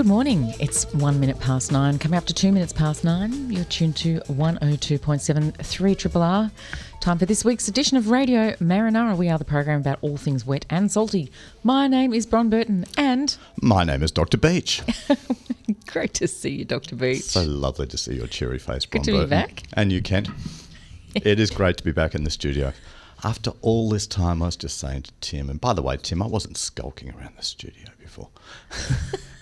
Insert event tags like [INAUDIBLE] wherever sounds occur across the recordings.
Good morning. It's one minute past nine, coming up to two minutes past nine. You're tuned to 102.7 3 Triple R. Time for this week's edition of Radio Marinara. We are the program about all things wet and salty. My name is Bron Burton, and My name is Dr. Beach. [LAUGHS] great to see you, Dr. Beach. so lovely to see your cheery face, Good Bron to be back. And you, Kent. it is great to be back in the studio. After all this time, I was just saying to Tim, and by the way, Tim, I wasn't skulking around the studio before. [LAUGHS]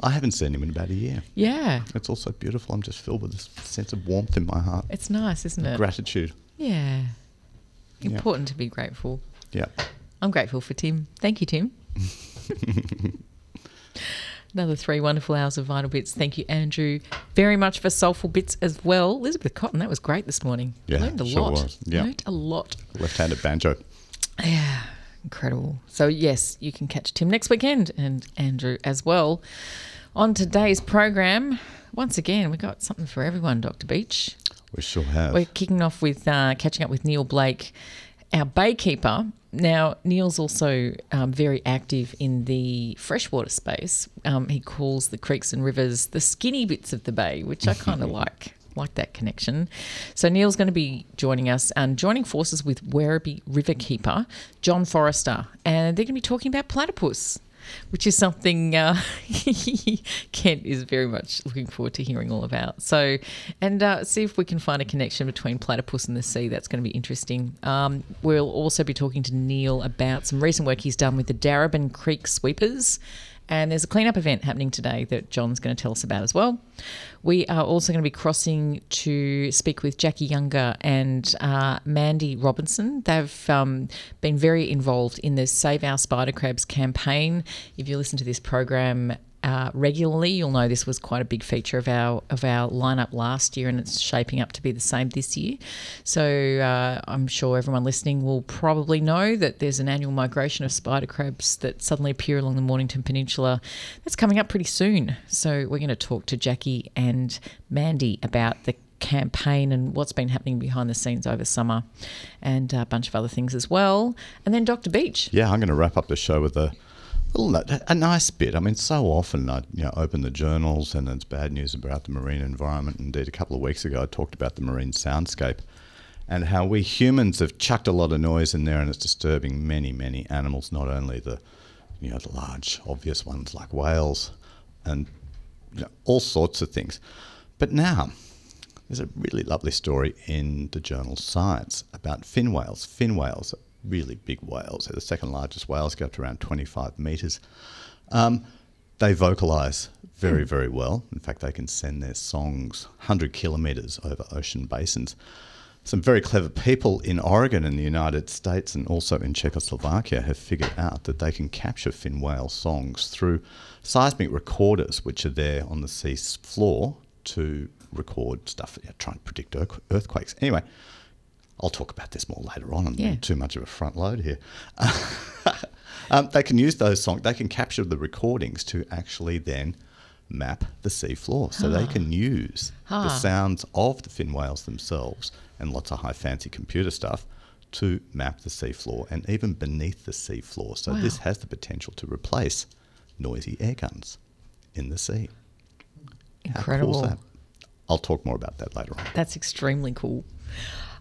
I haven't seen him in about a year. yeah, It's also beautiful. I'm just filled with this sense of warmth in my heart, it's nice, isn't it? gratitude. yeah. Yeah. Important to be grateful. Yeah. I'm grateful for Tim. Thank you, Tim. [LAUGHS] Another three wonderful hours of vital bits. Thank you, Andrew, very much for soulful bits as well. Elizabeth Cotton, that was great this morning. Yeah, learned a sure lot. was. Yeah. learned a lot. Left-handed banjo. Yeah, incredible. So yes, you can catch Tim next weekend and Andrew as well. On today's program, once again, we got something for everyone, Dr. Beach. We sure have. We're kicking off with uh, catching up with Neil Blake, our baykeeper. Now, Neil's also um, very active in the freshwater space. Um, he calls the creeks and rivers the skinny bits of the bay, which I [LAUGHS] kind of like. Like that connection. So, Neil's going to be joining us and joining forces with Werribee Riverkeeper, John Forrester, and they're going to be talking about platypus which is something uh, [LAUGHS] Kent is very much looking forward to hearing all about. So, and uh, see if we can find a connection between platypus and the sea. That's going to be interesting. Um, we'll also be talking to Neil about some recent work he's done with the Darebin Creek Sweepers. And there's a cleanup event happening today that John's going to tell us about as well. We are also going to be crossing to speak with Jacqui Younger and uh, Mandy Robinson. They've um, been very involved in the Save Our Spider Crabs campaign. If you listen to this program uh, regularly, you'll know this was quite a big feature of our of our lineup last year, and it's shaping up to be the same this year. So uh, I'm sure everyone listening will probably know that there's an annual migration of spider crabs that suddenly appear along the Mornington Peninsula. That's coming up pretty soon. So we're going to talk to Jacqui and Mandy about the campaign and what's been happening behind the scenes over summer, and a bunch of other things as well. And then Dr. Beach. Yeah, I'm going to wrap up the show with a a nice bit. I mean, so often I you know open the journals and it's bad news about the marine environment. Indeed, a couple of weeks ago I talked about the marine soundscape and how we humans have chucked a lot of noise in there and it's disturbing many many animals. Not only the you know the large obvious ones like whales and you know, all sorts of things, but now. There's a really lovely story in the journal Science about fin whales. Fin whales really big whales. They're the second largest whales, go up to around 25 metres. Um, they vocalise very, very well. In fact, they can send their songs 100 kilometres over ocean basins. Some very clever people in Oregon in the United States and also in Czechoslovakia have figured out that they can capture fin whale songs through seismic recorders, which are there on the sea floor to record stuff, yeah, try and predict earthquakes. Anyway, I'll talk about this more later on. I'm Yeah. too much of a front load here. [LAUGHS] um, they can use those songs, they can capture the recordings to actually then map the sea floor. So they can use the Ah. sounds of the fin whales themselves and lots of high fancy computer stuff to map the sea floor and even beneath the sea floor. So this has the potential to replace noisy air guns in the sea. How cool is Incredible. that? I'll talk more about that later on. That's extremely cool.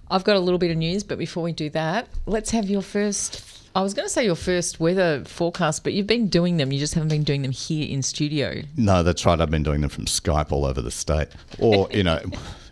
I've got a little bit of news, but before we do that, let's have your first. I was going to say your first weather forecast, but you've been doing them. You just haven't been doing them here in studio. No, that's right. I've been doing them from Skype all over the state, or you know,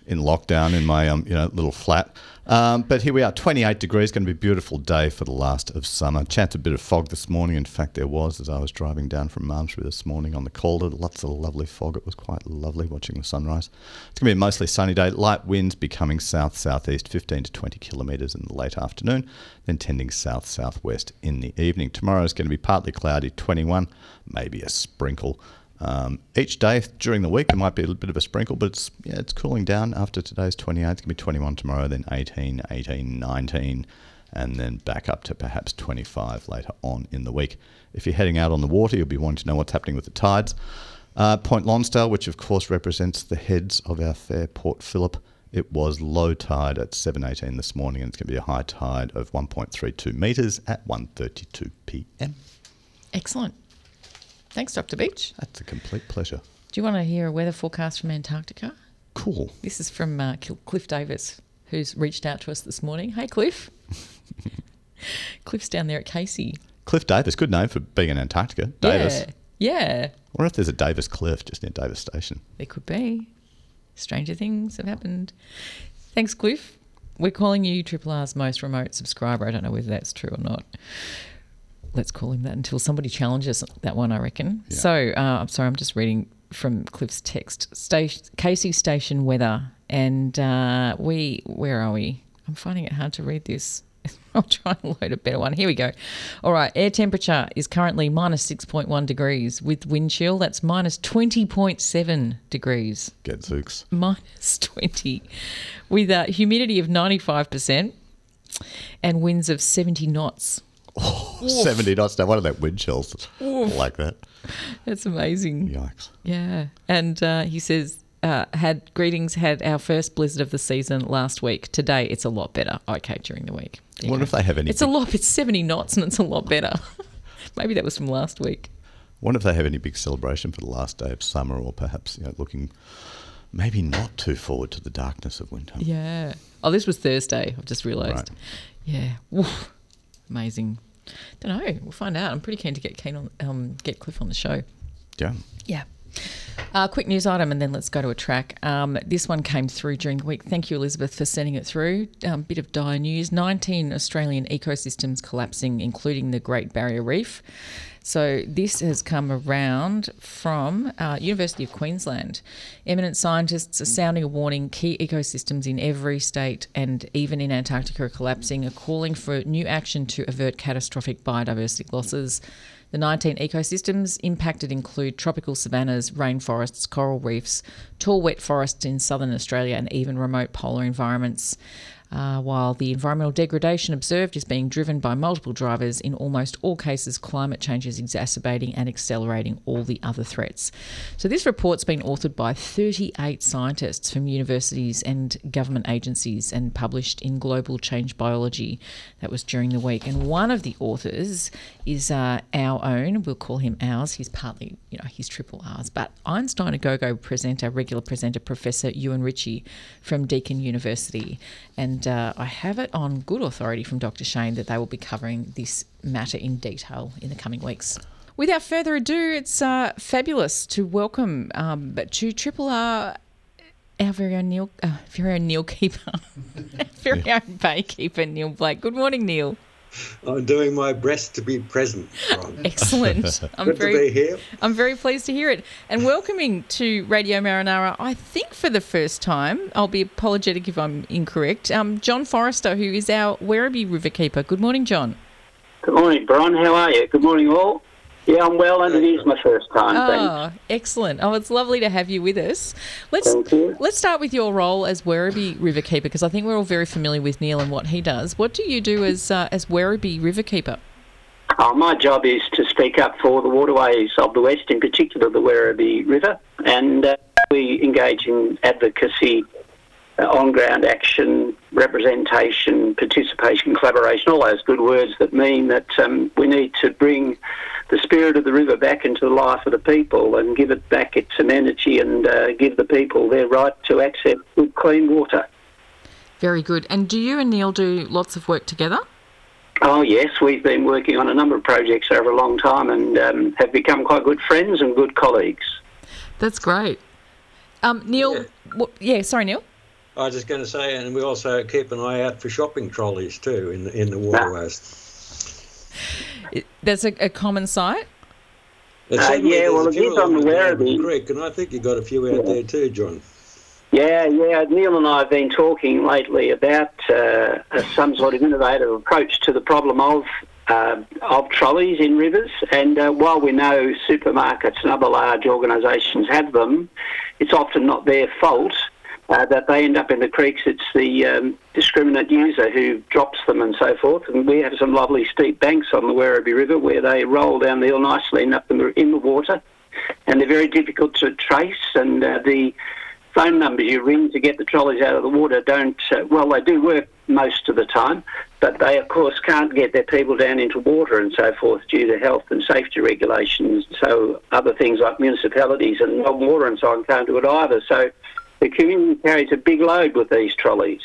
in lockdown in my um, you know little flat. Um, but here we are, 28 degrees. Going to be a beautiful day for the last of summer. Chance a bit of fog this morning. In fact, there was as I was driving down from Malmesbury this morning on the Calder. Lots of lovely fog. It was quite lovely watching the sunrise. It's going to be a mostly sunny day. Light winds becoming south southeast, 15 to 20 kilometres in the late afternoon, then tending south southwest in the evening. Tomorrow is going to be partly cloudy, 21, maybe a sprinkle Um, each day during the week there might be a little bit of a sprinkle, but it's yeah, it's cooling down after today's 28. It's going to be 21 tomorrow, then 18, 18, 19, and then back up to perhaps 25 later on in the week. If you're heading out on the water, you'll be wanting to know what's happening with the tides. Uh, Point Lonsdale, which of course represents the heads of our fair Port Phillip, it was low tide at 7:18 this morning, and it's going to be a high tide of 1.32 metres at 1:32 p.m. Excellent. Thanks, Dr. Beach. That's a complete pleasure. Do you want to hear a weather forecast from Antarctica? Cool. This is from uh, Cliff Davis, who's reached out to us this morning. Hey, Cliff. [LAUGHS] Cliff's down there at Casey. Cliff Davis, good name for being in Antarctica. Davis. Yeah. yeah. I wonder if there's a Davis Cliff just near Davis Station. There could be. Stranger things have happened. Thanks, Cliff. We're calling you Triple R's most remote subscriber. I don't know whether that's true or not. Let's call him that until somebody challenges that one, I reckon. Yeah. So, uh, I'm sorry, I'm just reading from Cliff's text. Station, Casey Station weather. And uh, we, where are we? I'm finding it hard to read this. [LAUGHS] I'll try and load a better one. Here we go. All right. Air temperature is currently minus 6.1 degrees with wind chill. That's minus 20.7 degrees. Get Zooks. [LAUGHS] Minus 20 with a humidity of 95% and winds of 70 knots. [LAUGHS] 70 knots. Now, what are that wind chills like that? That's amazing. Yikes. Yeah. And uh, he says, uh, had greetings, had our first blizzard of the season last week. Today it's a lot better. Okay, during the week. Wonder if they have any. It's a lot. It's 70 knots and it's a lot better. [LAUGHS] Maybe that was from last week. wonder if they have any big celebration for the last day of summer, or perhaps you know, looking maybe not too forward to the darkness of winter. Yeah. Oh, this was Thursday. I've just realised. Right. Yeah. Woof. Amazing. Don't know. We'll find out. I'm pretty keen to get keen on um, get Cliff on the show. Yeah. Yeah. Uh, quick news item, and then let's go to a track. Um, this one came through during the week. Thank you, Elizabeth, for sending it through. Um, bit of dire news 19 Australian ecosystems collapsing, including the Great Barrier Reef. So, this has come around from uh, University of Queensland. Eminent scientists are sounding a warning key ecosystems in every state and even in Antarctica are collapsing, are calling for new action to avert catastrophic biodiversity losses. The 19 ecosystems impacted include tropical savannas, rainforests, coral reefs, tall wet forests in southern Australia, and even remote polar environments. Uh, while the environmental degradation observed is being driven by multiple drivers, in almost all cases, climate change is exacerbating and accelerating all the other threats. So, this report's been authored by 38 scientists from universities and government agencies and published in Global Change Biology. That was during the week. And one of the authors is uh, our own, we'll call him ours. He's partly, you know, he's triple R's, but Einstein a Go Go presenter, regular presenter, Professor Euan Ritchie from Deakin University. And uh, I have it on good authority from Dr. Shane that they will be covering this matter in detail in the coming weeks. Without further ado, it's uh, fabulous to welcome um, to Triple R our very own Neil, uh, very own Neil Keeper, [LAUGHS] very own Bay Keeper, Neil Blake. Good morning, Neil. [LAUGHS] I'm doing my best to be present. Ron. [LAUGHS] Excellent. I'm Good very, to be here. I'm very pleased to hear it. And welcoming to Radio Marinara, I think for the first time, I'll be apologetic if I'm incorrect, um, John Forrester, who is our Werribee Riverkeeper. Good morning, John. Good morning, Bron. How are you? Good morning, all. Yeah, I'm well, and it is my first time. Thanks. Oh, excellent. Oh, it's lovely to have you with us. Let's let's start with your role as Werribee Riverkeeper because I think we're all very familiar with Neil and what he does. What do you do as uh, as Werribee Riverkeeper? Uh, my job is to speak up for the waterways of the West, in particular the Werribee River, and uh, we engage in advocacy, on ground action, representation, participation, collaboration, all those good words that mean that um, we need to bring the spirit of the river back into the life of the people and give it back its amenity and uh, give the people their right to access good, clean water. Very good. And do you and Neil do lots of work together? Oh, yes, we've been working on a number of projects over a long time and um, have become quite good friends and good colleagues. That's great. Um, Neil, Yeah. yeah. yeah, sorry, Neil. I was just going to say, and we also keep an eye out for shopping trolleys too in the, in the waterways. That's a, a common sight. Uh, yeah, there's well, a it few is of on them the Werribee. Creek, and I think you've got a few out there too, John. Yeah, yeah, Neil and I have been talking lately about uh, uh, some sort of innovative approach to the problem of uh, of trolleys in rivers. And uh, while we know supermarkets and other large organisations have them, it's often not their fault uh, that they end up in the creeks. It's the um, discriminate user who drops them and so forth. And we have some lovely steep banks on the Werribee River where they roll down the hill nicely and up in the, in the water. And they're very difficult to trace. And uh, the phone numbers you ring to get the trolleys out of the water don't, uh, well, they do work most of the time, but they, of course, can't get their people down into water and so forth due to health and safety regulations. So other things like municipalities and water and so on can't do it either. So the community carries a big load with these trolleys.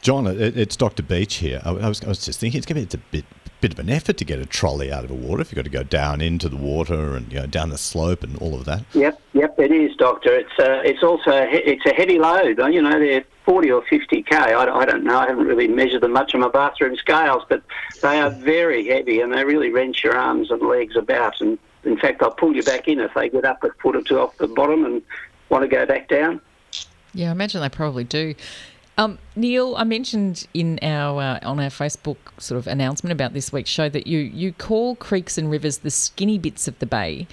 John, it, it's Dr. Beach here. I, I, was, I was just thinking it's going to be a bit bit of an effort to get a trolley out of the water if you've got to go down into the water and you know down the slope and all of that. Yep, yep, it is, Doctor. It's uh, it's also it's a heavy load. You know, they're 40 or 50 k. I, I don't know. I haven't really measured them much on my bathroom scales, but they are very heavy and they really wrench your arms and legs about. And in fact, they'll pull you back in if they get up a foot or two off the bottom and want to go back down. Yeah, I imagine they probably do. Um, Neil, I mentioned in our uh, on our Facebook sort of announcement about this week's show that you you call creeks and rivers the skinny bits of the bay.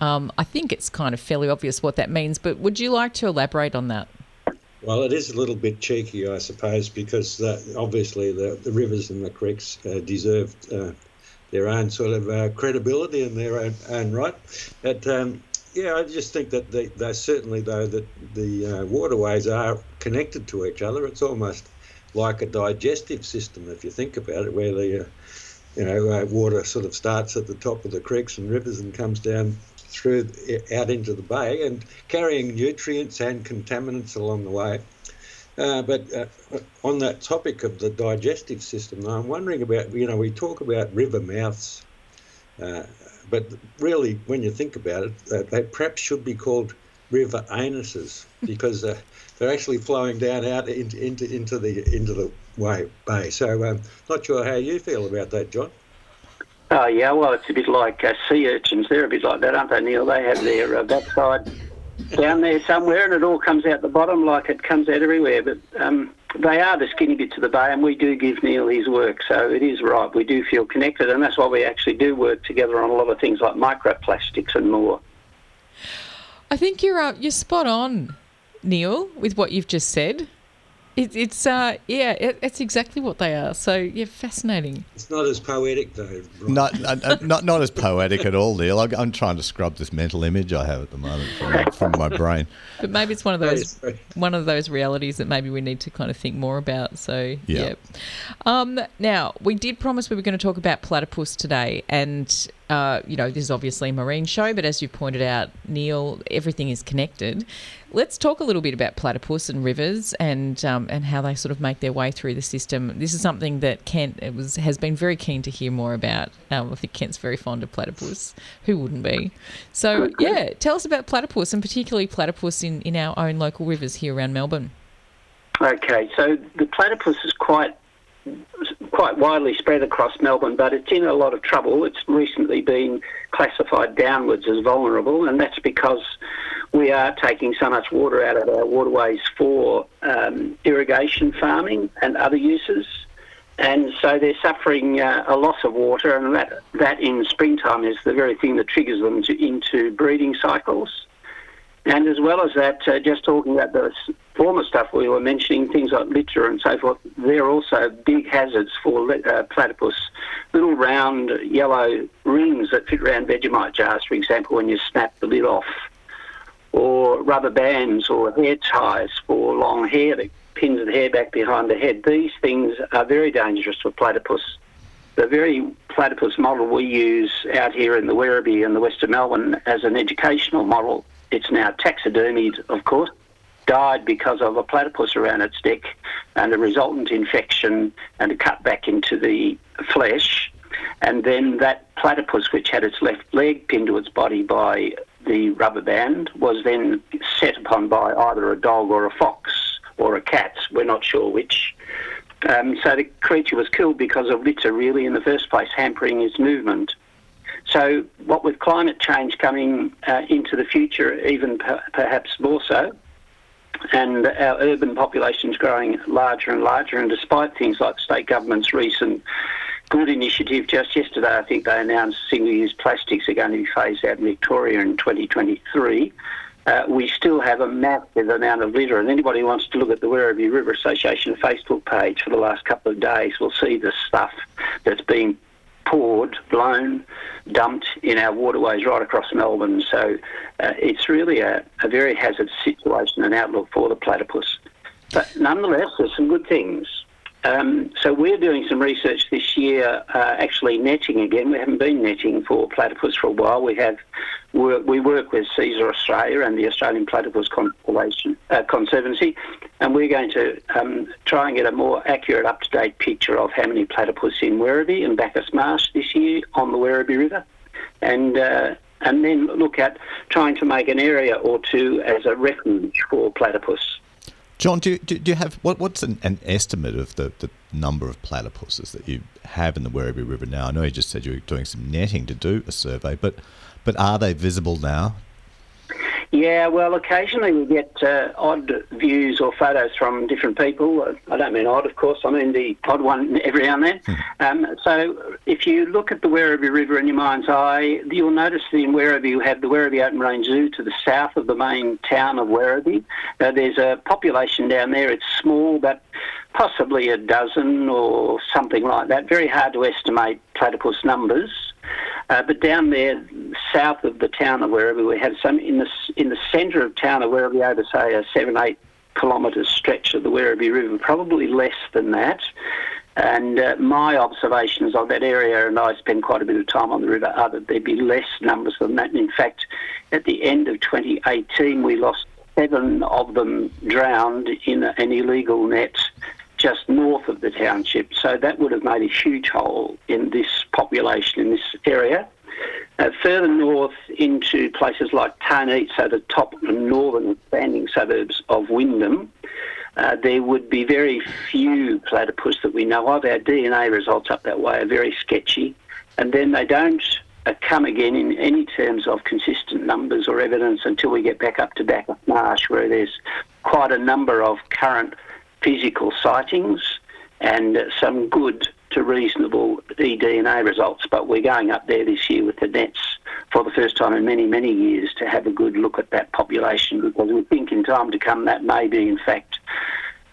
Um, I think it's kind of fairly obvious what that means, but would you like to elaborate on that? Well, it is a little bit cheeky, I suppose, because uh, obviously the, the rivers and the creeks uh, deserve uh, their own sort of uh, credibility in their own, own right. But um, yeah, I just think that they, they certainly, though, that the uh, waterways are connected to each other. It's almost like a digestive system, if you think about it, where the uh, you know uh, water sort of starts at the top of the creeks and rivers and comes down through out into the bay and carrying nutrients and contaminants along the way. Uh, but uh, on that topic of the digestive system, I'm wondering about you know we talk about river mouths uh, but really, when you think about it, they perhaps should be called river anuses [LAUGHS] because uh, they're actually flowing down out into into, into the into the way bay. So, um, not sure how you feel about that, John. Oh yeah, well, it's a bit like uh, sea urchins. They're a bit like that, aren't they, Neil? They have their uh, backside [LAUGHS] down there somewhere, and it all comes out the bottom like it comes out everywhere. But um, they are the skinny bits of the bay, and we do give Neil his work, so it is right. We do feel connected, and that's why we actually do work together on a lot of things like microplastics and more. I think you're uh, you're spot on, Neil, with what you've just said. It, it's uh yeah, it, it's exactly what they are. So yeah, fascinating. It's not as poetic though. Not, uh, not not as poetic at all, Neil. I'm trying to scrub this mental image I have at the moment from, from my brain. But maybe it's one of those one of those realities that maybe we need to kind of think more about. So yeah. yeah. Um, now we did promise we were going to talk about platypus today, and uh, you know, this is obviously a marine show, but as you pointed out, Neil, everything is connected. Let's talk a little bit about platypus and rivers and um, and how they sort of make their way through the system. This is something that Kent was has been very keen to hear more about. Um, I think Kent's very fond of platypus. Who wouldn't be? So yeah, tell us about platypus and particularly platypus in, in our own local rivers here around Melbourne. Okay, so the platypus is quite quite widely spread across Melbourne, but it's in a lot of trouble. It's recently been classified downwards as vulnerable, and that's because we are taking so much water out of our waterways for um, irrigation farming and other uses. And so they're suffering uh, a loss of water, and that, that in springtime is the very thing that triggers them to, into breeding cycles. And as well as that, uh, just talking about the former stuff we were mentioning, things like litter and so forth, they're also big hazards for uh, platypus. Little round yellow rings that fit around Vegemite jars, for example, when you snap the lid off, or rubber bands or hair ties for long hair that pins the hair back behind the head. These things are very dangerous for platypus. The very platypus model we use out here in the Werribee and the west of Melbourne as an educational model it's now taxidermied, of course, died because of a platypus around its neck and a resultant infection and a cut back into the flesh. And then that platypus, which had its left leg pinned to its body by the rubber band, was then set upon by either a dog or a fox or a cat. We're not sure which. Um, so the creature was killed because of litter, really, in the first place, hampering its movement. So, what with climate change coming uh, into the future, even per- perhaps more so, and our urban populations growing larger and larger, and despite things like state government's recent good initiative. Just yesterday, I think they announced single-use plastics are going to be phased out in Victoria in 2023. Uh, we still have a massive amount of litter, and anybody who wants to look at the Werribee River Association Facebook page for the last couple of days will see the stuff that's being poured, blown, dumped in our waterways right across Melbourne. So uh, it's really a, a very hazardous situation and outlook for the platypus. But nonetheless, there's some good things. Um, so we're doing some research this year, uh, actually netting again. We haven't been netting for platypus for a while. We have work, we work with Cesar Australia and the Australian Platypus Conservation uh, Conservancy, and we're going to um, try and get a more accurate, up-to-date picture of how many platypus in Werribee and Bacchus Marsh this year on the Werribee River, and uh, and then look at trying to make an area or two as a refuge for platypus. John, do you, do you have what, what's an, an estimate of the, the number of platypuses that you have in the Werribee River now? I know you just said you're doing some netting to do a survey, but but are they visible now? Yeah, well, occasionally we get uh, odd views or photos from different people. I don't mean odd, of course. I mean the odd one [LAUGHS] every now and then. Hmm. Um, so if you look at the Werribee River in your mind's eye, you'll notice that in Werribee you have the Werribee Open Range Zoo to the south of the main town of Werribee. Uh, there's a population down there. It's small, but possibly a dozen or something like that. Very hard to estimate platypus numbers. Uh, but down there, south of the town of Werribee, we have some in the in the centre of town of Werribee, over say a seven eight kilometre stretch of the Werribee River, probably less than that. And uh, my observations of that area, and I spend quite a bit of time on the river, are that there'd be less numbers than that. And in fact, at the end of 2018, we lost seven of them drowned in an illegal net just north of the township. So that would have made a huge hole in this population in this area. Uh, further north into places like Tarneit, so the top northern expanding suburbs of Wyndham, uh, there would be very few platypus that we know of. Our DNA results up that way are very sketchy, and then they don't uh, come again in any terms of consistent numbers or evidence until we get back up to Bacchus Marsh, where there's quite a number of current physical sightings and some good to reasonable eDNA results. But we're going up there this year with the nets for the first time in many, many years to have a good look at that population because we think in time to come that may be, in fact,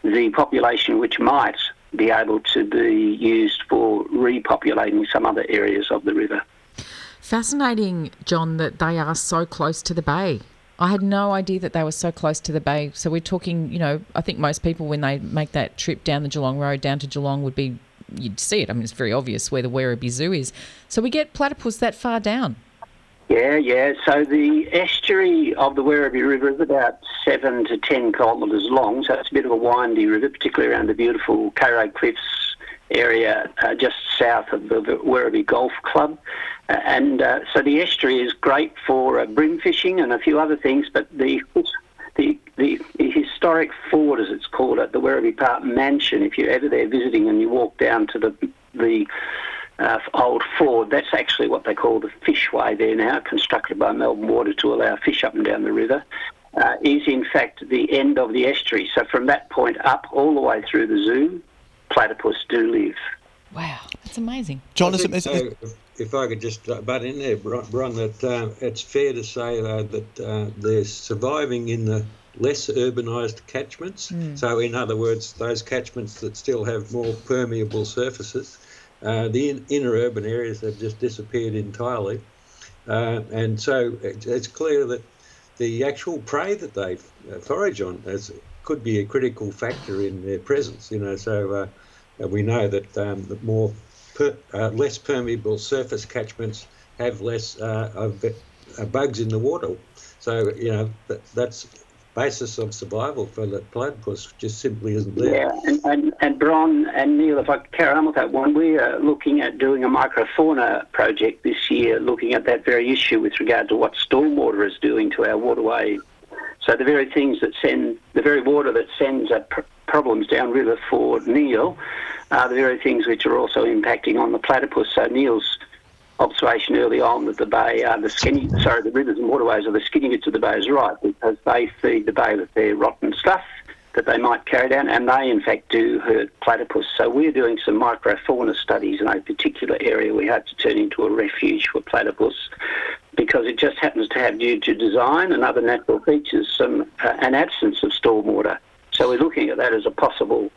the population which might be able to be used for repopulating some other areas of the river. Fascinating, John, that they are so close to the bay. I had no idea that they were so close to the bay. So we're talking, you know, I think most people when they make that trip down the Geelong Road down to Geelong would be, you'd see it. I mean, it's very obvious where the Werribee Zoo is. So we get platypus that far down. Yeah, yeah. So the estuary of the Werribee River is about seven to ten kilometres long. So it's a bit of a windy river, particularly around the beautiful Kairai Cliffs area uh, just south of the Werribee Golf Club. Uh, and uh, so the estuary is great for uh, bream fishing and a few other things, but the the, the, the historic ford, as it's called, at the Werribee Park Mansion, if you're ever there visiting and you walk down to the the uh, old ford, that's actually what they call the fishway there now, constructed by Melbourne Water to allow fish up and down the river. Uh, is in fact the end of the estuary. So from that point up all the way through the zoo, platypus do live. Wow, that's amazing. John, is it, so, if I could just butt in there, Bron, that uh, it's fair to say uh, that uh, they're surviving in the less urbanised catchments. Mm. So, in other words, those catchments that still have more permeable surfaces. Uh, the in, inner urban areas have just disappeared entirely. Uh, and so it's clear that the actual prey that they uh, forage on is, could be a critical factor in their presence. You know, so uh, we know that um, more per, uh, less permeable surface catchments have less uh, of uh, bugs in the water. So you know that, that's basis of survival for the platypus just simply isn't there. Yeah, and, and, and Bron and Neil, if I carry on with that one, we are looking at doing a microfauna project this year, looking at that very issue with regard to what stormwater is doing to our waterway. So the very things that send, the very water that sends a problems downriver for Neil are the very things which are also impacting on the platypus. So Neil's observation early on that the bay are the skinny, sorry, the rivers and waterways are the skinny bits of the bay is right because they feed the bay with their rotten stuff that they might carry down, and they in fact do hurt platypus. So we're doing some microfauna studies in a particular area we hope to turn into a refuge for platypus because it just happens to have, due to design and other natural features, some uh, an absence of stormwater. So we're looking at that as a possible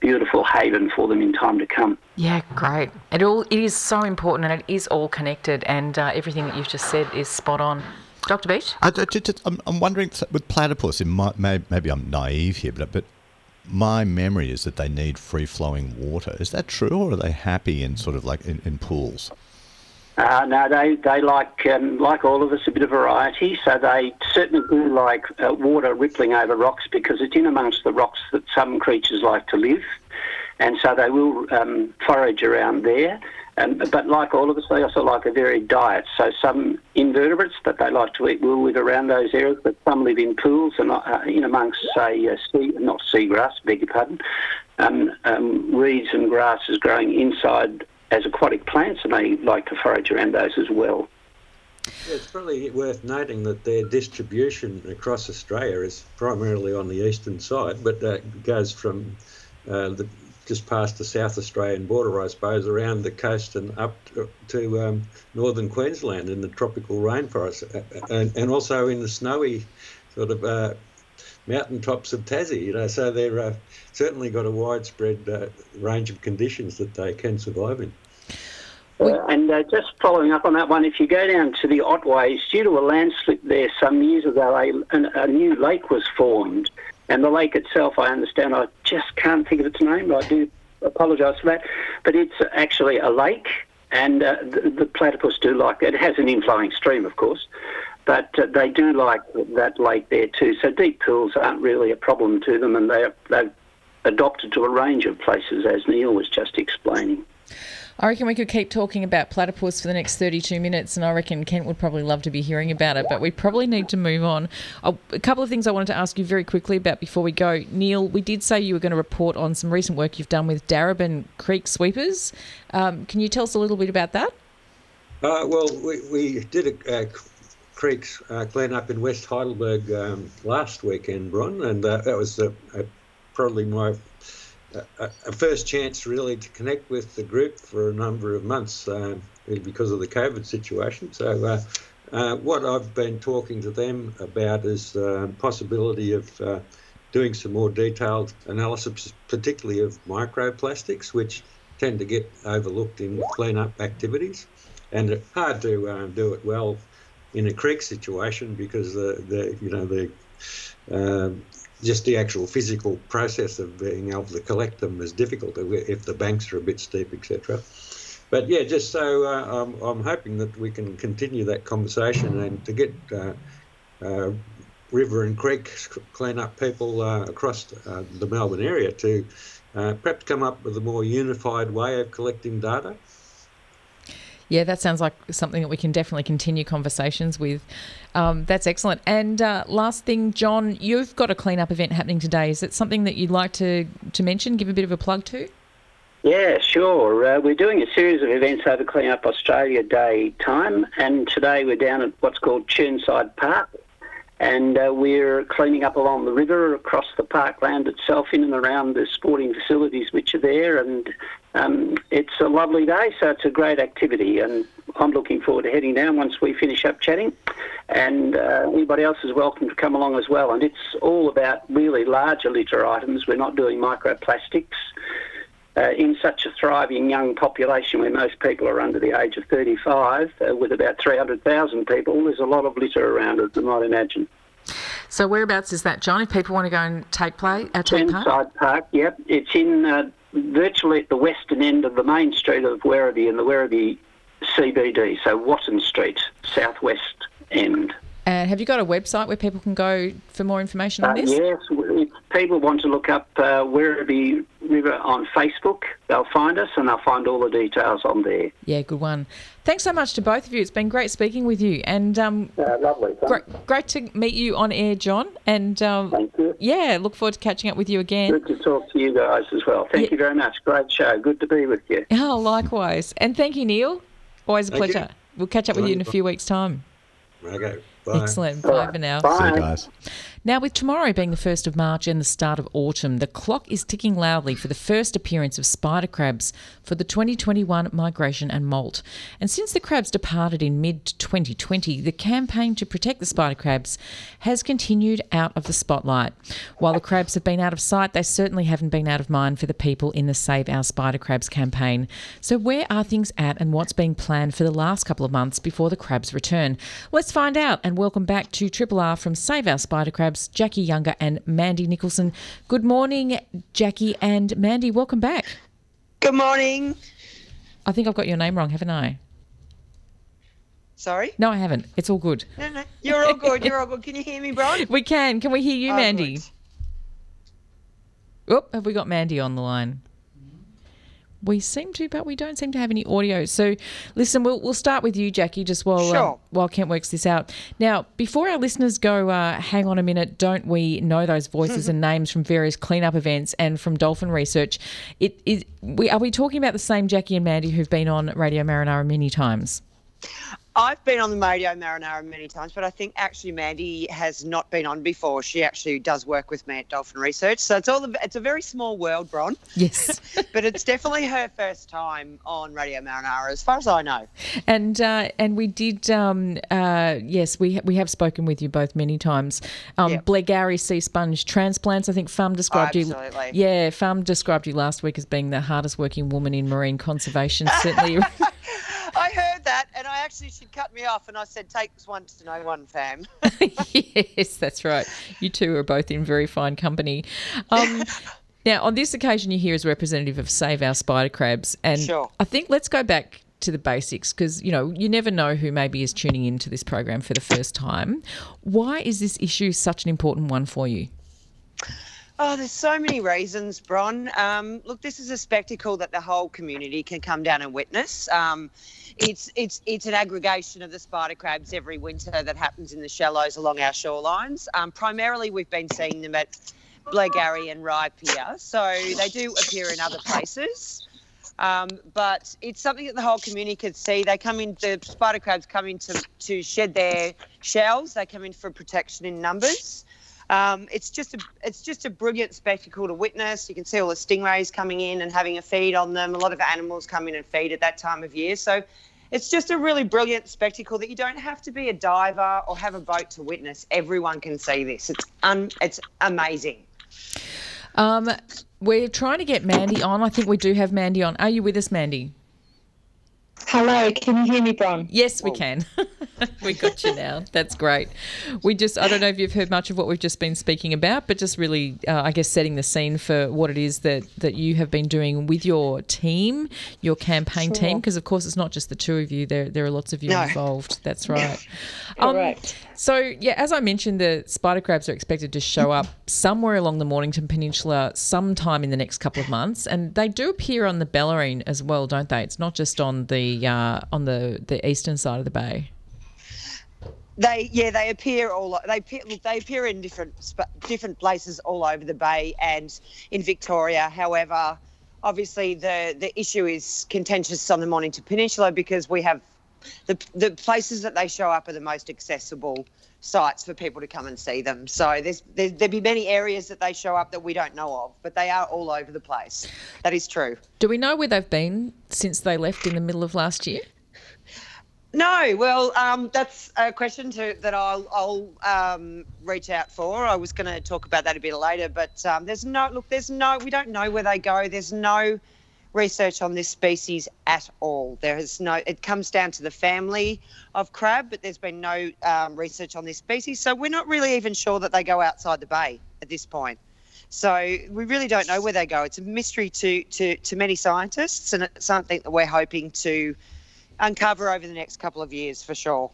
beautiful haven for them in time to come. Yeah, great. It all it is so important, and it is all connected, and uh, everything that you've just said is spot on. Dr. Beach? I, am I'm wondering with platypus, maybe, maybe I'm naive here, but, but my memory is that they need free flowing water. Is that true, or are they happy in sort of like in, in pools? Uh, no, they they like um, like all of us a bit of variety. So they certainly do like uh, water rippling over rocks because it's in amongst the rocks that some creatures like to live, and so they will um, forage around there. Um, but like all of us, they also like a varied diet. So some invertebrates that they like to eat will live around those areas, but some live in pools and uh, in amongst, say, uh, sea, not seagrass, beg your pardon, um, um, reeds and grasses growing inside as aquatic plants, and they like to forage around those as well. Yeah, it's probably worth noting that their distribution across Australia is primarily on the eastern side, but uh, goes from uh, the just past the South Australian border, I suppose, around the coast and up to, to um, northern Queensland in the tropical rainforest, uh, uh, and, and also in the snowy sort of uh, mountaintops of Tassie. You know, so they're uh, certainly got a widespread uh, range of conditions that they can survive in. Uh, and uh, just following up on that one, if you go down to the Otways, due to a landslip there some years ago, a, a new lake was formed and the lake itself, I understand, I just can't think of its name. I do apologise for that. But it's actually a lake, and uh, the, the, platypus do like it. It has an inflowing stream, of course, but uh, they do like that lake there too. So deep pools aren't really a problem to them, and they they've adopted to a range of places, as Neil was just explaining. I reckon we could keep talking about platypus for the next 32 minutes, and I reckon Kent would probably love to be hearing about it, but we probably need to move on. Oh, a couple of things I wanted to ask you very quickly about before we go. Neil, we did say you were going to report on some recent work you've done with Darebin Creek Sweepers. Um, can you tell us a little bit about that? Uh, well, we, we did a, a creeks uh, clean-up in West Heidelberg um, last weekend, Bron, and uh, that was probably my a, a, first chance really to connect with the group for a number of months uh, because of the COVID situation. So, uh, uh, what I've been talking to them about is the possibility of uh, doing some more detailed analysis, particularly of microplastics, which tend to get overlooked in cleanup activities, and it's hard to uh, do it well in a creek situation because the, the you know the just the actual physical process of being able to collect them is difficult if the banks are a bit steep, etc. But yeah, just so uh, I'm, I'm, hoping that we can continue that conversation and to get uh, uh, river and creek clean up people uh, across uh, the Melbourne area to uh, perhaps come up with a more unified way of collecting data. Yeah, that sounds like something that we can definitely continue conversations with. Um, that's excellent. And uh, last thing, John, you've got a cleanup event happening today. Is it something that you'd like to, to mention, give a bit of a plug to? Yeah, sure. Uh, we're doing a series of events over Clean Up Australia Day time, and today we're down at what's called Chirnside Park and uh, we're cleaning up along the river, across the parkland itself, in and around the sporting facilities which are there, and um, it's a lovely day, so it's a great activity, and I'm looking forward to heading down once we finish up chatting, and uh, anybody else is welcome to come along as well, and it's all about really larger litter items. We're not doing microplastics uh, in such a thriving young population where most people are under the age of 35, uh, with about 300,000 people, there's a lot of litter around, as you might imagine. So whereabouts is that, John? If people want to go and take play, uh, take part? Park, yep. It's in uh, virtually at the western end of the main street of Werribee in the Werribee CBD, so Watton Street, southwest end. And have you got a website where people can go for more information on uh, this? Yes, if people want to look up uh, Werribee River on Facebook, they'll find us and they'll find all the details on there. Yeah, good one. Thanks so much to both of you. It's been great speaking with you. And um, uh, lovely. Great, great to meet you on air, John. And um, thank you. Yeah, look forward to catching up with you again. Good to talk to you guys as well. Thank yeah. you very much. Great show. Good to be with you. [LAUGHS] Oh, likewise. And thank you, Neil. Always a thank pleasure. You. We'll catch up with you in a few weeks' time. Okay. Bye. Excellent. Bye, Bye for now. Bye. See you guys. Now, with tomorrow being the 1st of March and the start of autumn, the clock is ticking loudly for the first appearance of spider crabs for the 2021 migration and molt. And since the crabs departed in mid 2020, the campaign to protect the spider crabs has continued out of the spotlight. While the crabs have been out of sight, they certainly haven't been out of mind for the people in the Save Our Spider Crabs campaign. So, where are things at and what's being planned for the last couple of months before the crabs return? Let's find out and welcome back to Triple R from Save Our Spider Crabs Jacqui Younger and Mandy Nicholson. Good morning, Jacqui and Mandy. Welcome back. Good morning. I think I've got your name wrong, haven't I? Sorry? No, I haven't. It's all good. No, no. You're all good. You're all [LAUGHS] good. Can you hear me, Bron? We can. Can we hear you, Oh, Mandy? good. Oh, have we got Mandy on the line? We seem to, but we don't seem to have any audio. So, listen, we'll, we'll start with you, Jacqui, just while uh, Sure. while Kent works this out. Now, before our listeners go, uh, hang on a minute, don't we know those voices [LAUGHS] and names from various cleanup events and from dolphin research? It is we are we talking about the same Jacqui and Mandy who've been on Radio Marinara many times? I've been on the Radio Marinara many times, but I think actually Mandy has not been on before. She actually does work with me at Dolphin Research, so it's all the, it's a very small world, Bron. Yes. [LAUGHS] But it's definitely her first time on Radio Marinara, as far as I know. And uh, and we did um, uh, yes we we have spoken with you both many times. Um, Yep. Blairgowrie sea sponge transplants. I think Farm described you. Absolutely. Yeah, Farm described you last week as being the hardest working woman in marine conservation. Certainly. [LAUGHS] I heard that, and I actually she cut me off, and I said, "Take this one to know one, fam." [LAUGHS] yes, that's right. You two are both in very fine company. Um, [LAUGHS] now, on this occasion, you're here as representative of Save Our Spider Crabs, and Sure. I think let's go back to the basics because you know you never know who maybe is tuning into this program for the first time. Why is this issue such an important one for you? Oh, there's so many reasons, Bron. Um, look, this is a spectacle that the whole community can come down and witness. Um, it's it's it's an aggregation of the spider crabs every winter that happens in the shallows along our shorelines. Um, primarily, we've been seeing them at Blairgowrie and Rye Pier, so they do appear in other places. Um, but it's something that the whole community could see. They come in, the spider crabs come in to, to shed their shells. They come in for protection in numbers. Um, it's just a it's just a brilliant spectacle to witness. You can see all the stingrays coming in and having a feed on them. A lot of animals come in and feed at that time of year. So it's just a really brilliant spectacle that you don't have to be a diver or have a boat to witness. Everyone can see this. It's un, it's amazing. Um, we're trying to get Mandy on. I think we do have Mandy on. Are you with us, Mandy? Hello, can you hear me, Bron? Yes, we can. [LAUGHS] we got you now. That's great. We just, I don't know if you've heard much of what we've just been speaking about, but just really, uh, I guess, setting the scene for what it is that, that you have been doing with your team, your campaign team, because of course it's not just the two of you, there, there are lots of you No. involved. That's [LAUGHS] right. Um, Correct. So, yeah, as I mentioned, the spider crabs are expected to show up somewhere along the Mornington Peninsula sometime in the next couple of months, and they do appear on the Bellarine as well, don't they? It's not just on the uh, on the, the eastern side of the bay. They yeah they appear all they they appear in different different places all over the bay and in Victoria. However, obviously the the issue is contentious on the Mornington Peninsula because we have the the places that they show up are the most accessible sites for people to come and see them. So there's there, there'd be many areas that they show up that we don't know of, but they are all over the place. That is true. Do we know where they've been since they left in the middle of last year? No, well, um, that's a question to, that I'll, I'll um, reach out for. I was going to talk about that a bit later, but um, there's no look. There's no. We don't know where they go. There's no research on this species at all. There is no. It comes down to the family of crab, but there's been no um, research on this species. So we're not really even sure that they go outside the bay at this point. So we really don't know where they go. It's a mystery to to, to many scientists, and it's something that we're hoping to uncover over the next couple of years for sure.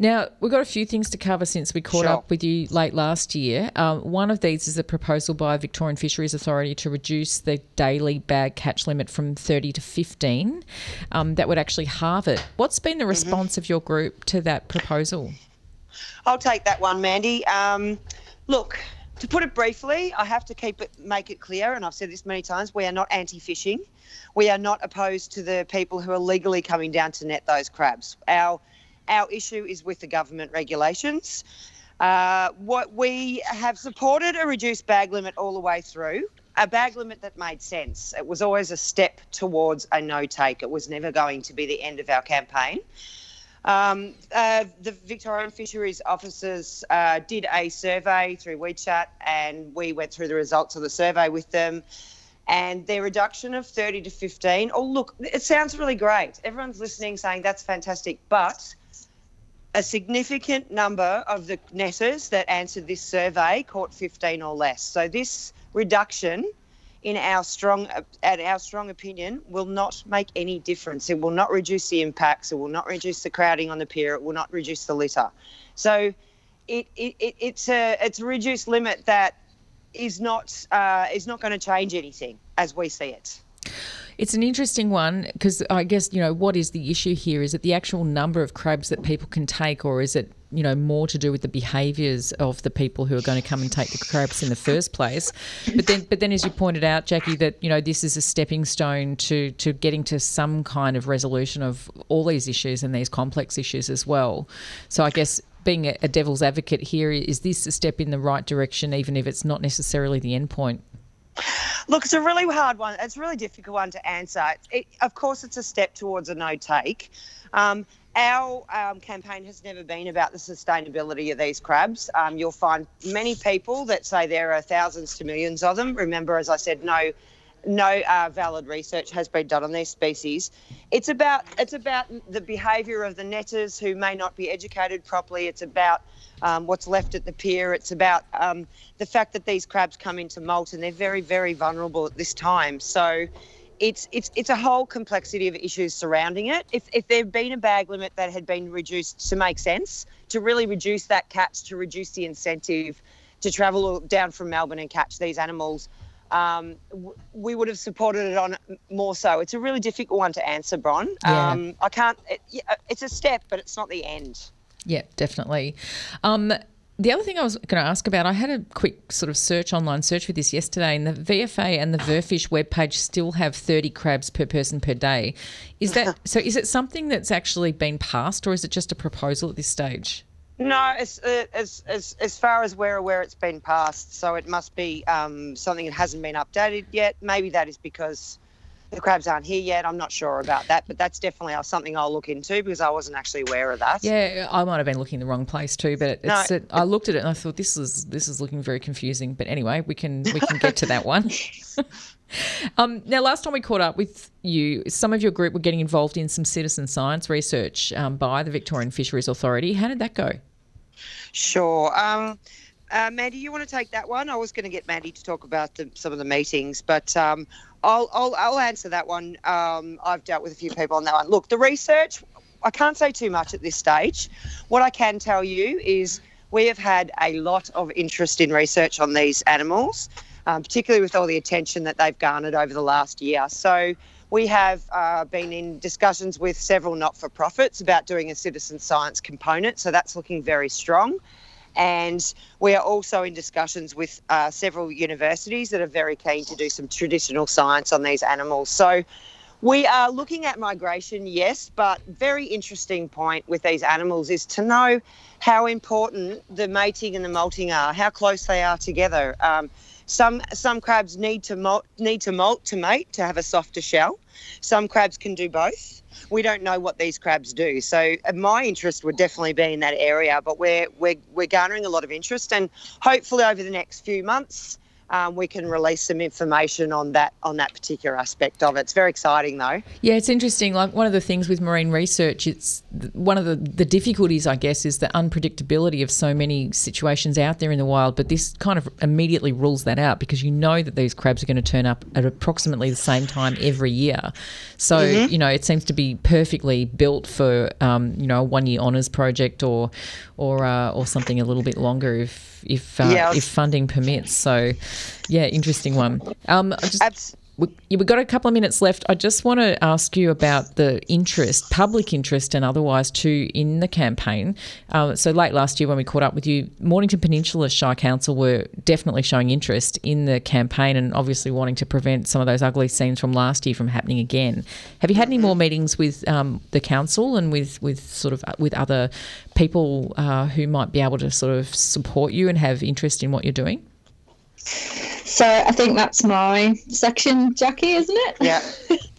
Now, we've got a few things to cover since we caught Sure. up with you late last year. Um, one of these is a proposal by Victorian Fisheries Authority to reduce the daily bag catch limit from 30 to 15. Um, that would actually halve it. What's been the Mm-hmm. response of your group to that proposal? I'll take that one, Mandy. Um, look, to put it briefly, I have to keep it, make it clear, and I've said this many times: we are not anti-fishing. We are not opposed to the people who are legally coming down to net those crabs. Our our issue is with the government regulations. Uh, what we have supported a reduced bag limit all the way through, a bag limit that made sense. It was always a step towards a no take. It was never going to be the end of our campaign. Um, uh, the Victorian Fisheries officers uh, did a survey through WeChat, and we went through the results of the survey with them. And their reduction of 30 to 15, oh, look, it sounds really great. Everyone's listening saying that's fantastic, but a significant number of the netters that answered this survey caught 15 or less. So this reduction in our strong at our strong opinion will not make any difference. It will not reduce the impacts. It will not reduce the crowding on the pier. It will not reduce the litter. So it, it, it it's a it's a reduced limit that is not uh, is not going to change anything as we see it it's an interesting one because I guess, you know, what is the issue here? Is it the actual number of crabs that people can take, or is it, you know, more to do with the behaviours of the people who are going to come and take the crabs in the first place? But then, but then, as you pointed out, Jacqui, that you know this is a stepping stone to to getting to some kind of resolution of all these issues and these complex issues as well. So I guess being a, devil's advocate here, is this a step in the right direction, even if it's not necessarily the end point? Look, it's a really hard one. It's a really difficult one to answer. It, of course, it's a step towards a no take. Um, our um, campaign has never been about the sustainability of these crabs. Um, you'll find many people that say there are thousands to millions of them. Remember, as I said, no no uh, valid research has been done on these species. It's about it's about the behaviour of the netters who may not be educated properly. It's about um, what's left at the pier. It's about um, the fact that these crabs come into molt and they're very very vulnerable at this time. So. It's, it's it's a whole complexity of issues surrounding it. If, if there had been a bag limit that had been reduced to make sense, to really reduce that catch, to reduce the incentive to travel down from Melbourne and catch these animals, um, we would have supported it on more so. It's a really difficult one to answer, Bron. Yeah. Um, I can't. It, it's a step, but it's not the end. Yeah, definitely. Um, the other thing I was going to ask about, I had a quick sort of search online search for this yesterday, and the VFA and the VRFish webpage still have 30 crabs per person per day. Is that [LAUGHS] so? Is it something that's actually been passed, or is it just a proposal at this stage? No, as, uh, as, as, as far as we're aware, it's been passed. So it must be um, something that hasn't been updated yet. Maybe that is because the crabs aren't here yet. I'm not sure about that, but that's definitely something I'll look into because I wasn't actually aware of that. Yeah, I might have been looking in the wrong place too, but no, it, I looked at it and I thought this is this is looking very confusing. But anyway, we can we can get to that one. [LAUGHS] um, now, last time we caught up with you, some of your group were getting involved in some citizen science research um, by the Victorian Fisheries Authority. How did that go? Sure. Um, uh, you want to take that one? I was going to get Maddie to talk about the, some of the meetings, but um, I'll, I'll, I'll, answer that one. Um, I've dealt with a few people on that one. Look, the research, I can't say too much at this stage. What I can tell you is we have had a lot of interest in research on these animals, um, particularly with all the attention that they've garnered over the last year. So we have uh, been in discussions with several not for profits about doing a citizen science component, so that's looking very strong. And we are also in discussions with uh, several universities that are very keen to do some traditional science on these animals. So we are looking at migration, yes, but very interesting point with these animals is to know how important the mating and the molting are, how close they are together. Um, some some crabs need to molt, need to molt to mate to have a softer shell. Some crabs can do both. We don't know what these crabs do. So uh, my interest would definitely be in that area, but we're we're we're garnering a lot of interest and hopefully over the next few months um, we can release some information on that on that particular aspect of it. It's very exciting, though. Yeah, it's interesting. Like one of the things with marine research, it's one of the, the difficulties, I guess, is the unpredictability of so many situations out there in the wild. But this kind of immediately rules that out because you know that these crabs are going to turn up at approximately the same time every year. So mm-hmm. you know, it seems to be perfectly built for um, you know a one year honours project or or uh, or something a little bit longer if if uh, yeah, if funding permits. So, yeah, interesting one. Um, just, Abs- we, we've got a couple of minutes left. I just want to ask you about the interest, public interest, and otherwise too, in the campaign. Um, so late last year, when we caught up with you, Mornington Peninsula Shire Council were definitely showing interest in the campaign and obviously wanting to prevent some of those ugly scenes from last year from happening again. Have you had any more meetings with um, the council and with with sort of with other people uh, who might be able to sort of support you and have interest in what you're doing? So I think that's my section, Jacqui, isn't it? Yeah.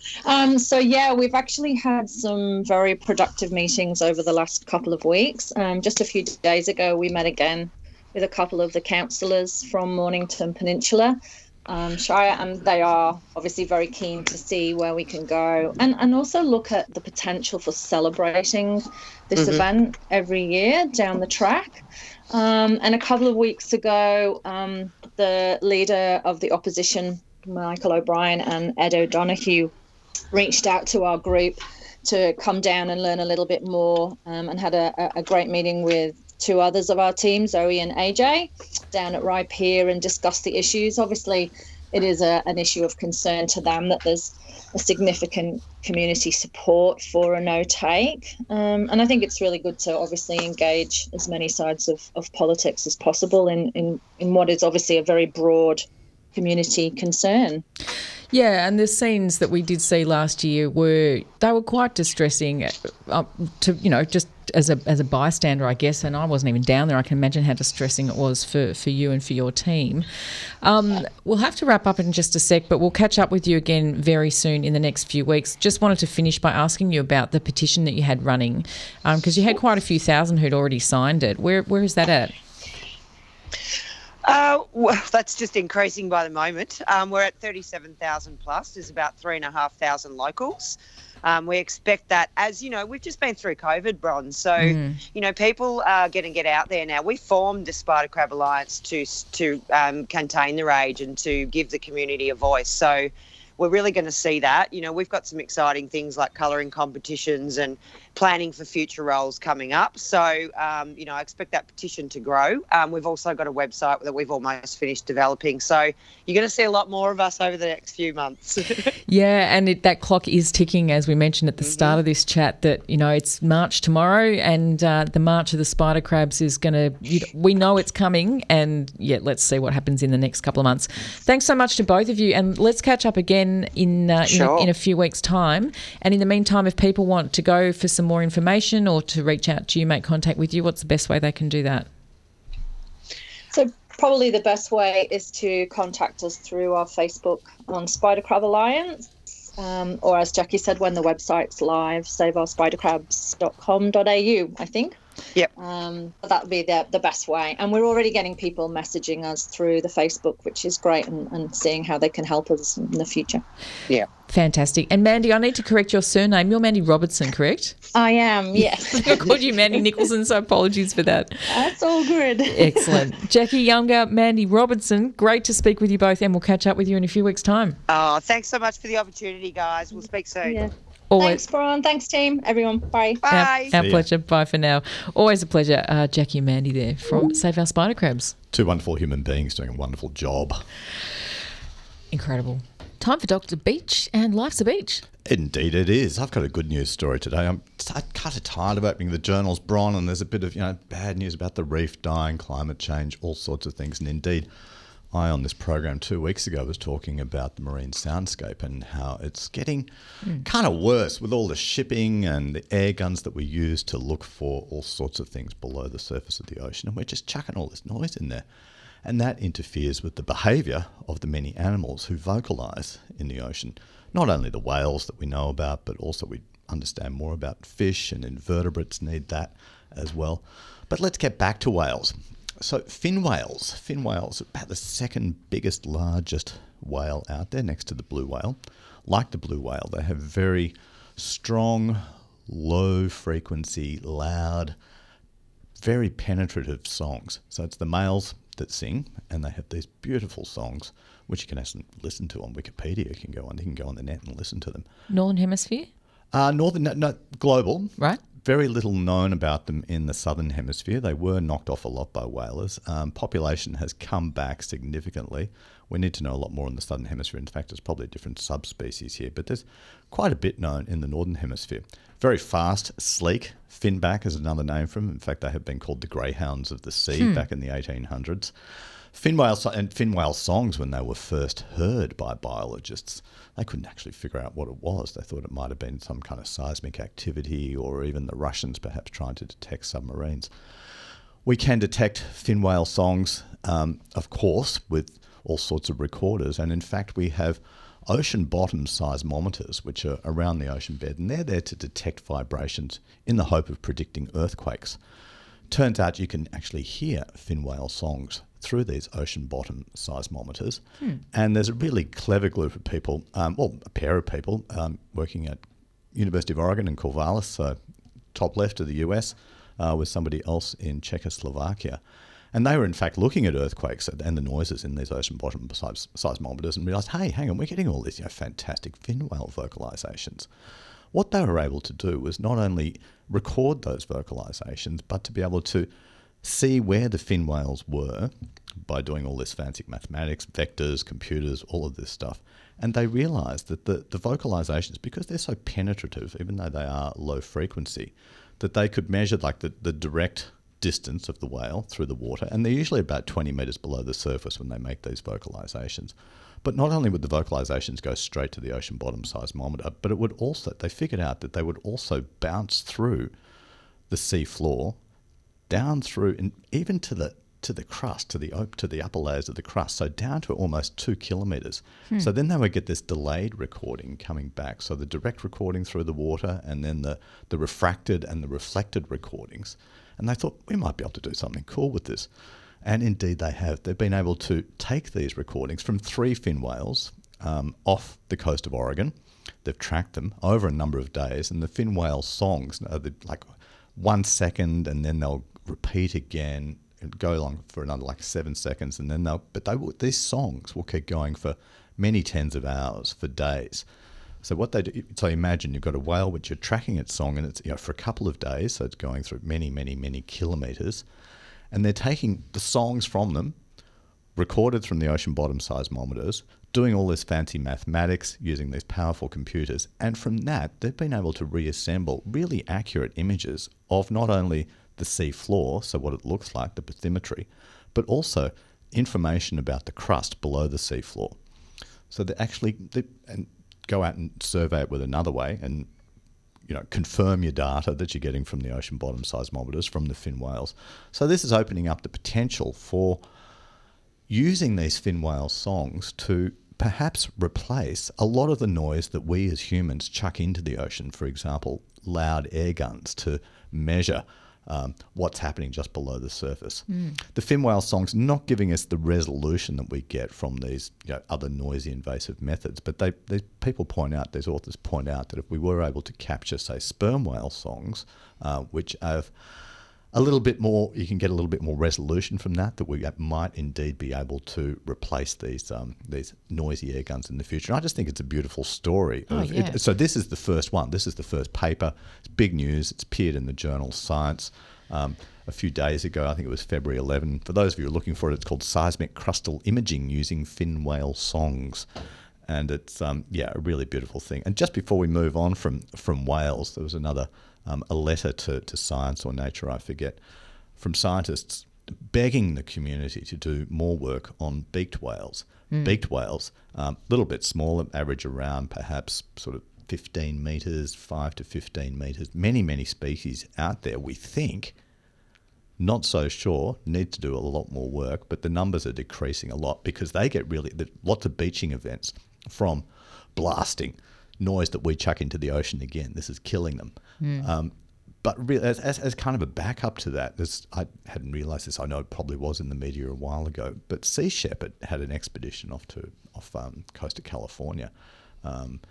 [LAUGHS] um, so yeah, we've actually had some very productive meetings over the last couple of weeks. Um, just a few days ago, we met again with a couple of the councillors from Mornington Peninsula. Um, Shire, and they are obviously very keen to see where we can go and, and also look at the potential for celebrating this event every year down the track. Um, and a couple of weeks ago, um, the leader of the opposition, Michael O'Brien and Ed O'Donohue, reached out to our group to come down and learn a little bit more um, and had a, a- great meeting with two others of our team, Zoe and AJ, down at Rye Pier and discussed the issues. Obviously, it is a, an issue of concern to them that there's a significant community support for a no take. Um, and I think it's really good to obviously engage as many sides of, of politics as possible in, in, in what is obviously a very broad community concern. Yeah, and the scenes that we did see last year were they were quite distressing. Uh, to you know, just as a as a bystander, I guess, and I wasn't even down there. I can imagine how distressing it was for for you and for your team. Um, we'll have to wrap up in just a sec, but we'll catch up with you again very soon in the next few weeks. Just wanted to finish by asking you about the petition that you had running, because you had quite a few thousand who'd already signed it. Where where is that at? Uh, well, [LAUGHS] that's just increasing by the moment. Um, we're at 37,000 plus. There's about 3,500 locals. Um, we expect that, as you know, we've just been through COVID, Bron. So, you know, people are going to get out there now. We formed the Spider Crab Alliance to to um, contain the rage and to give the community a voice. So, we're really going to see that. You know, we've got some exciting things like colouring competitions and planning for future roles coming up. So, um, you know, I expect that petition to grow. Um, we've also got a website that we've almost finished developing. So, you're going to see a lot more of us over the next few months. [LAUGHS] Yeah, and it, that clock is ticking, as we mentioned at the start of this chat. That you know it's March tomorrow, and uh, the March of the Spider Crabs is going to. You know, we know it's coming, and yeah, let's see what happens in the next couple of months. Thanks so much to both of you, and let's catch up again in uh, in, a, in a few weeks' time. And in the meantime, if people want to go for some more information or to reach out to you, make contact with you, what's the best way they can do that? So probably the best way is to contact us through our Facebook on Spider Crab Alliance. Um, or as Jacqui said, when the website's live, saveourspidercrabs.com.au, I think. Yep. Um, that would be the, the best way. And we're already getting people messaging us through the Facebook, which is great, and, and seeing how they can help us in the future. yeah. Fantastic. And Mandy, I need to correct your surname. You're Mandy Robertson, correct? I am, [LAUGHS] yes. [LAUGHS] I called you Mandy Nicholson, so apologies for that. That's all good. Excellent. [LAUGHS] Jacqui Younger, Mandy Robertson, great to speak with you both, and we'll catch up with you in a few weeks' time. Oh, thanks so much for the opportunity, guys. We'll speak soon. Yeah. Thanks, Always. Bron. Thanks, team. Everyone. Bye. Bye. Our, our See ya. pleasure. Bye for now. Always a pleasure. Uh, Jacqui and Mandy there from Save Our Spider Crabs. Two wonderful human beings doing a wonderful job. Incredible. Time for Dr. Beach and Life's a Beach. Indeed, it is. I've got a good news story today. I'm kind of tired of opening the journals, Bron, and there's a bit of you know bad news about the reef dying, climate change, all sorts of things. And indeed, I on this program two weeks ago was talking about the marine soundscape and how it's getting hmm. kind of worse with all the shipping and the air guns that we use to look for all sorts of things below the surface of the ocean, and we're just chucking all this noise in there. And that interferes with the behaviour of the many animals who vocalise in the ocean. Not only the whales that we know about, but also we understand more about fish and invertebrates need that as well. But let's get back to whales. So, fin whales. Fin whales about the second biggest, largest whale out there next to the blue whale. Like the blue whale, they have very strong, low frequency, loud, very penetrative songs. So it's the males that sing, and they have these beautiful songs, which you can actually listen to on Wikipedia. You can go on, you can go on the net and listen to them. Northern Hemisphere, Uh, Northern, no, no, global, right? very little known about them in the southern hemisphere. They were knocked off a lot by whalers. Um, population has come back significantly. We need to know a lot more in the southern hemisphere. In fact, there's probably a different subspecies here, but there's quite a bit known in the northern hemisphere. Very fast, sleek. Finback is another name for them. In fact, they have been called the greyhounds of the sea back in the 1800s. Fin whale so- and fin whale songs, when they were first heard by biologists, they couldn't actually figure out what it was. They thought it might have been some kind of seismic activity, or even the Russians perhaps trying to detect submarines. We can detect fin whale songs, um, of course, with all sorts of recorders, and in fact, we have ocean bottom seismometers, which are around the ocean bed, and they're there to detect vibrations in the hope of predicting earthquakes. Turns out you can actually hear fin whale songs through these ocean bottom seismometers. And there's a really clever group of people, um, well, a pair of people um, working at University of Oregon in Corvallis, so top left of the US, uh, with somebody else in Czechoslovakia. And they were, in fact, looking at earthquakes and the noises in these ocean bottom seis- seismometers and realised, hey, hang on, we're getting all these you know, fantastic fin whale vocalisations. What they were able to do was not only record those vocalisations, but to be able to see where the fin whales were by doing all this fancy mathematics, vectors, computers, all of this stuff. And they realised that the, the vocalisations, because they're so penetrative, even though they are low frequency, that they could measure like the, the direct distance of the whale through the water. And they're usually about 20 metres below the surface when they make these vocalisations. But not only would the vocalisations go straight to the ocean bottom seismometer, but it would also, they figured out that they would also bounce through the sea floor down through and even to the to the crust, to the op- to the upper layers of the crust, so down to almost two kilometers. So then they would get this delayed recording coming back. So the direct recording through the water, and then the the refracted and the reflected recordings. And they thought we might be able to do something cool with this. And indeed, they have. They've been able to take these recordings from three fin whales um, off the coast of Oregon. They've tracked them over a number of days, and the fin whale songs are the, like one second, and then they'll repeat again and go along for another like seven seconds, and then they'll. But they will, these songs will keep going for many tens of hours, for days. So what they do, so imagine you've got a whale which you're tracking its song, and it's you know for a couple of days, so it's going through many, many, many kilometers, and they're taking the songs from them, recorded from the ocean bottom seismometers, doing all this fancy mathematics using these powerful computers, and from that they've been able to reassemble really accurate images of not only the sea floor, so what it looks like, the bathymetry, but also information about the crust below the sea floor. So they actually they, and go out and survey it with another way and you know confirm your data that you're getting from the ocean bottom seismometers from the fin whales. So this is opening up the potential for using these fin whale songs to perhaps replace a lot of the noise that we as humans chuck into the ocean. For example, loud air guns to measure um, what's happening just below the surface. The fin whale songs not giving us the resolution that we get from these you know, other noisy invasive methods, but they, they people point out, these authors point out that if we were able to capture, say, sperm whale songs, uh, which have a little bit more, you can get a little bit more resolution from that. That we might indeed be able to replace these um, these noisy air guns in the future. And I just think it's a beautiful story. Oh, of- yeah. so this is the first one. This is the first paper. It's big news. It's appeared in the journal Science um, a few days ago. I think it was February 11. For those of you who are looking for it, it's called Seismic Crustal Imaging Using Fin Whale Songs. And it's um, yeah a really beautiful thing. And just before we move on from from whales, there was another um, a letter to, to Science or Nature, I forget, from scientists begging the community to do more work on beaked whales. Beaked whales, a um, little bit smaller, average around perhaps sort of 15 metres, 5 to 15 metres. Many, many species out there, we think, not so sure, need to do a lot more work, but the numbers are decreasing a lot because they get really lots of beaching events from blasting noise that we chuck into the ocean again. This is killing them. Um, but really, as, as, as kind of a backup to that, this, I hadn't realised this. I know it probably was in the media a while ago, but Sea Shepherd had an expedition off to off um, coast of California, um,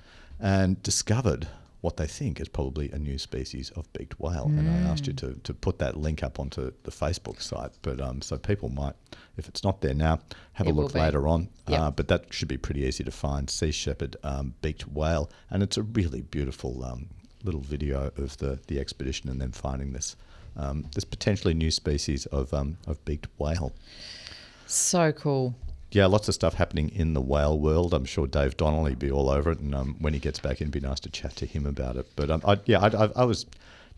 and discovered what they think is probably a new species of beaked whale. And I asked you to, to put that link up onto the Facebook site, but um, so people might, if it's not there now, have It a look later on. Yep. Uh, but that should be pretty easy to find. Sea shepherd um, beaked whale, and it's a really beautiful um, little video of the, the expedition and then finding this um, this potentially new species of um, of beaked whale. So cool. Yeah, lots of stuff happening in the whale world. I'm sure Dave Donnelly be all over it, and um, when he gets back, it'd be nice to chat to him about it. But um, I, yeah, I, I, I was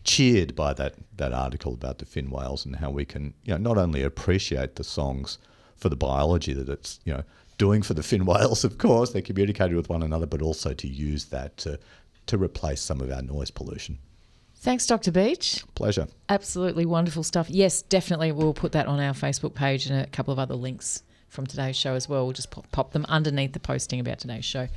cheered by that that article about the fin whales and how we can you know not only appreciate the songs for the biology that it's you know doing for the fin [LAUGHS] whales of course they're communicating with one another but also to use that to to replace some of our noise pollution Thanks, Dr. Beach. pleasure Absolutely wonderful stuff. Yes, definitely. We'll put that on our Facebook page and a couple of other links from today's show as well. We'll just pop, pop them underneath the posting about today's show.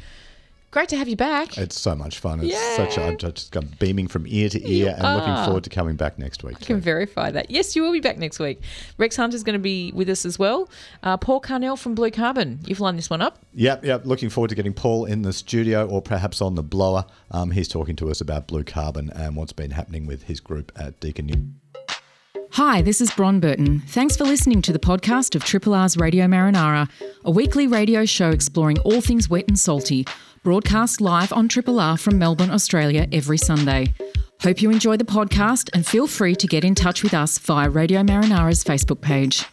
Great to have you back. it's so much fun it's Yeah. such a, I'm just I'm beaming from ear to ear You and looking forward to coming back next week I can verify that. Yes, you will be back next week. Rex Hunter's going to be with us as well. Uh, Paul Carnell from Blue Carbon. You've lined this one up. Yep, yep. Looking forward to getting Paul in the studio or perhaps on the blower. Um, he's talking to us about blue carbon and what's been happening with his group at Deakin Uni. Hi, this is Bron Burton. Thanks for listening to the podcast of Triple R's Radio Marinara, a weekly radio show exploring all things wet and salty, broadcast live on Triple R from Melbourne, Australia, every Sunday. Hope you enjoy the podcast and feel free to get in touch with us via Radio Marinara's Facebook page.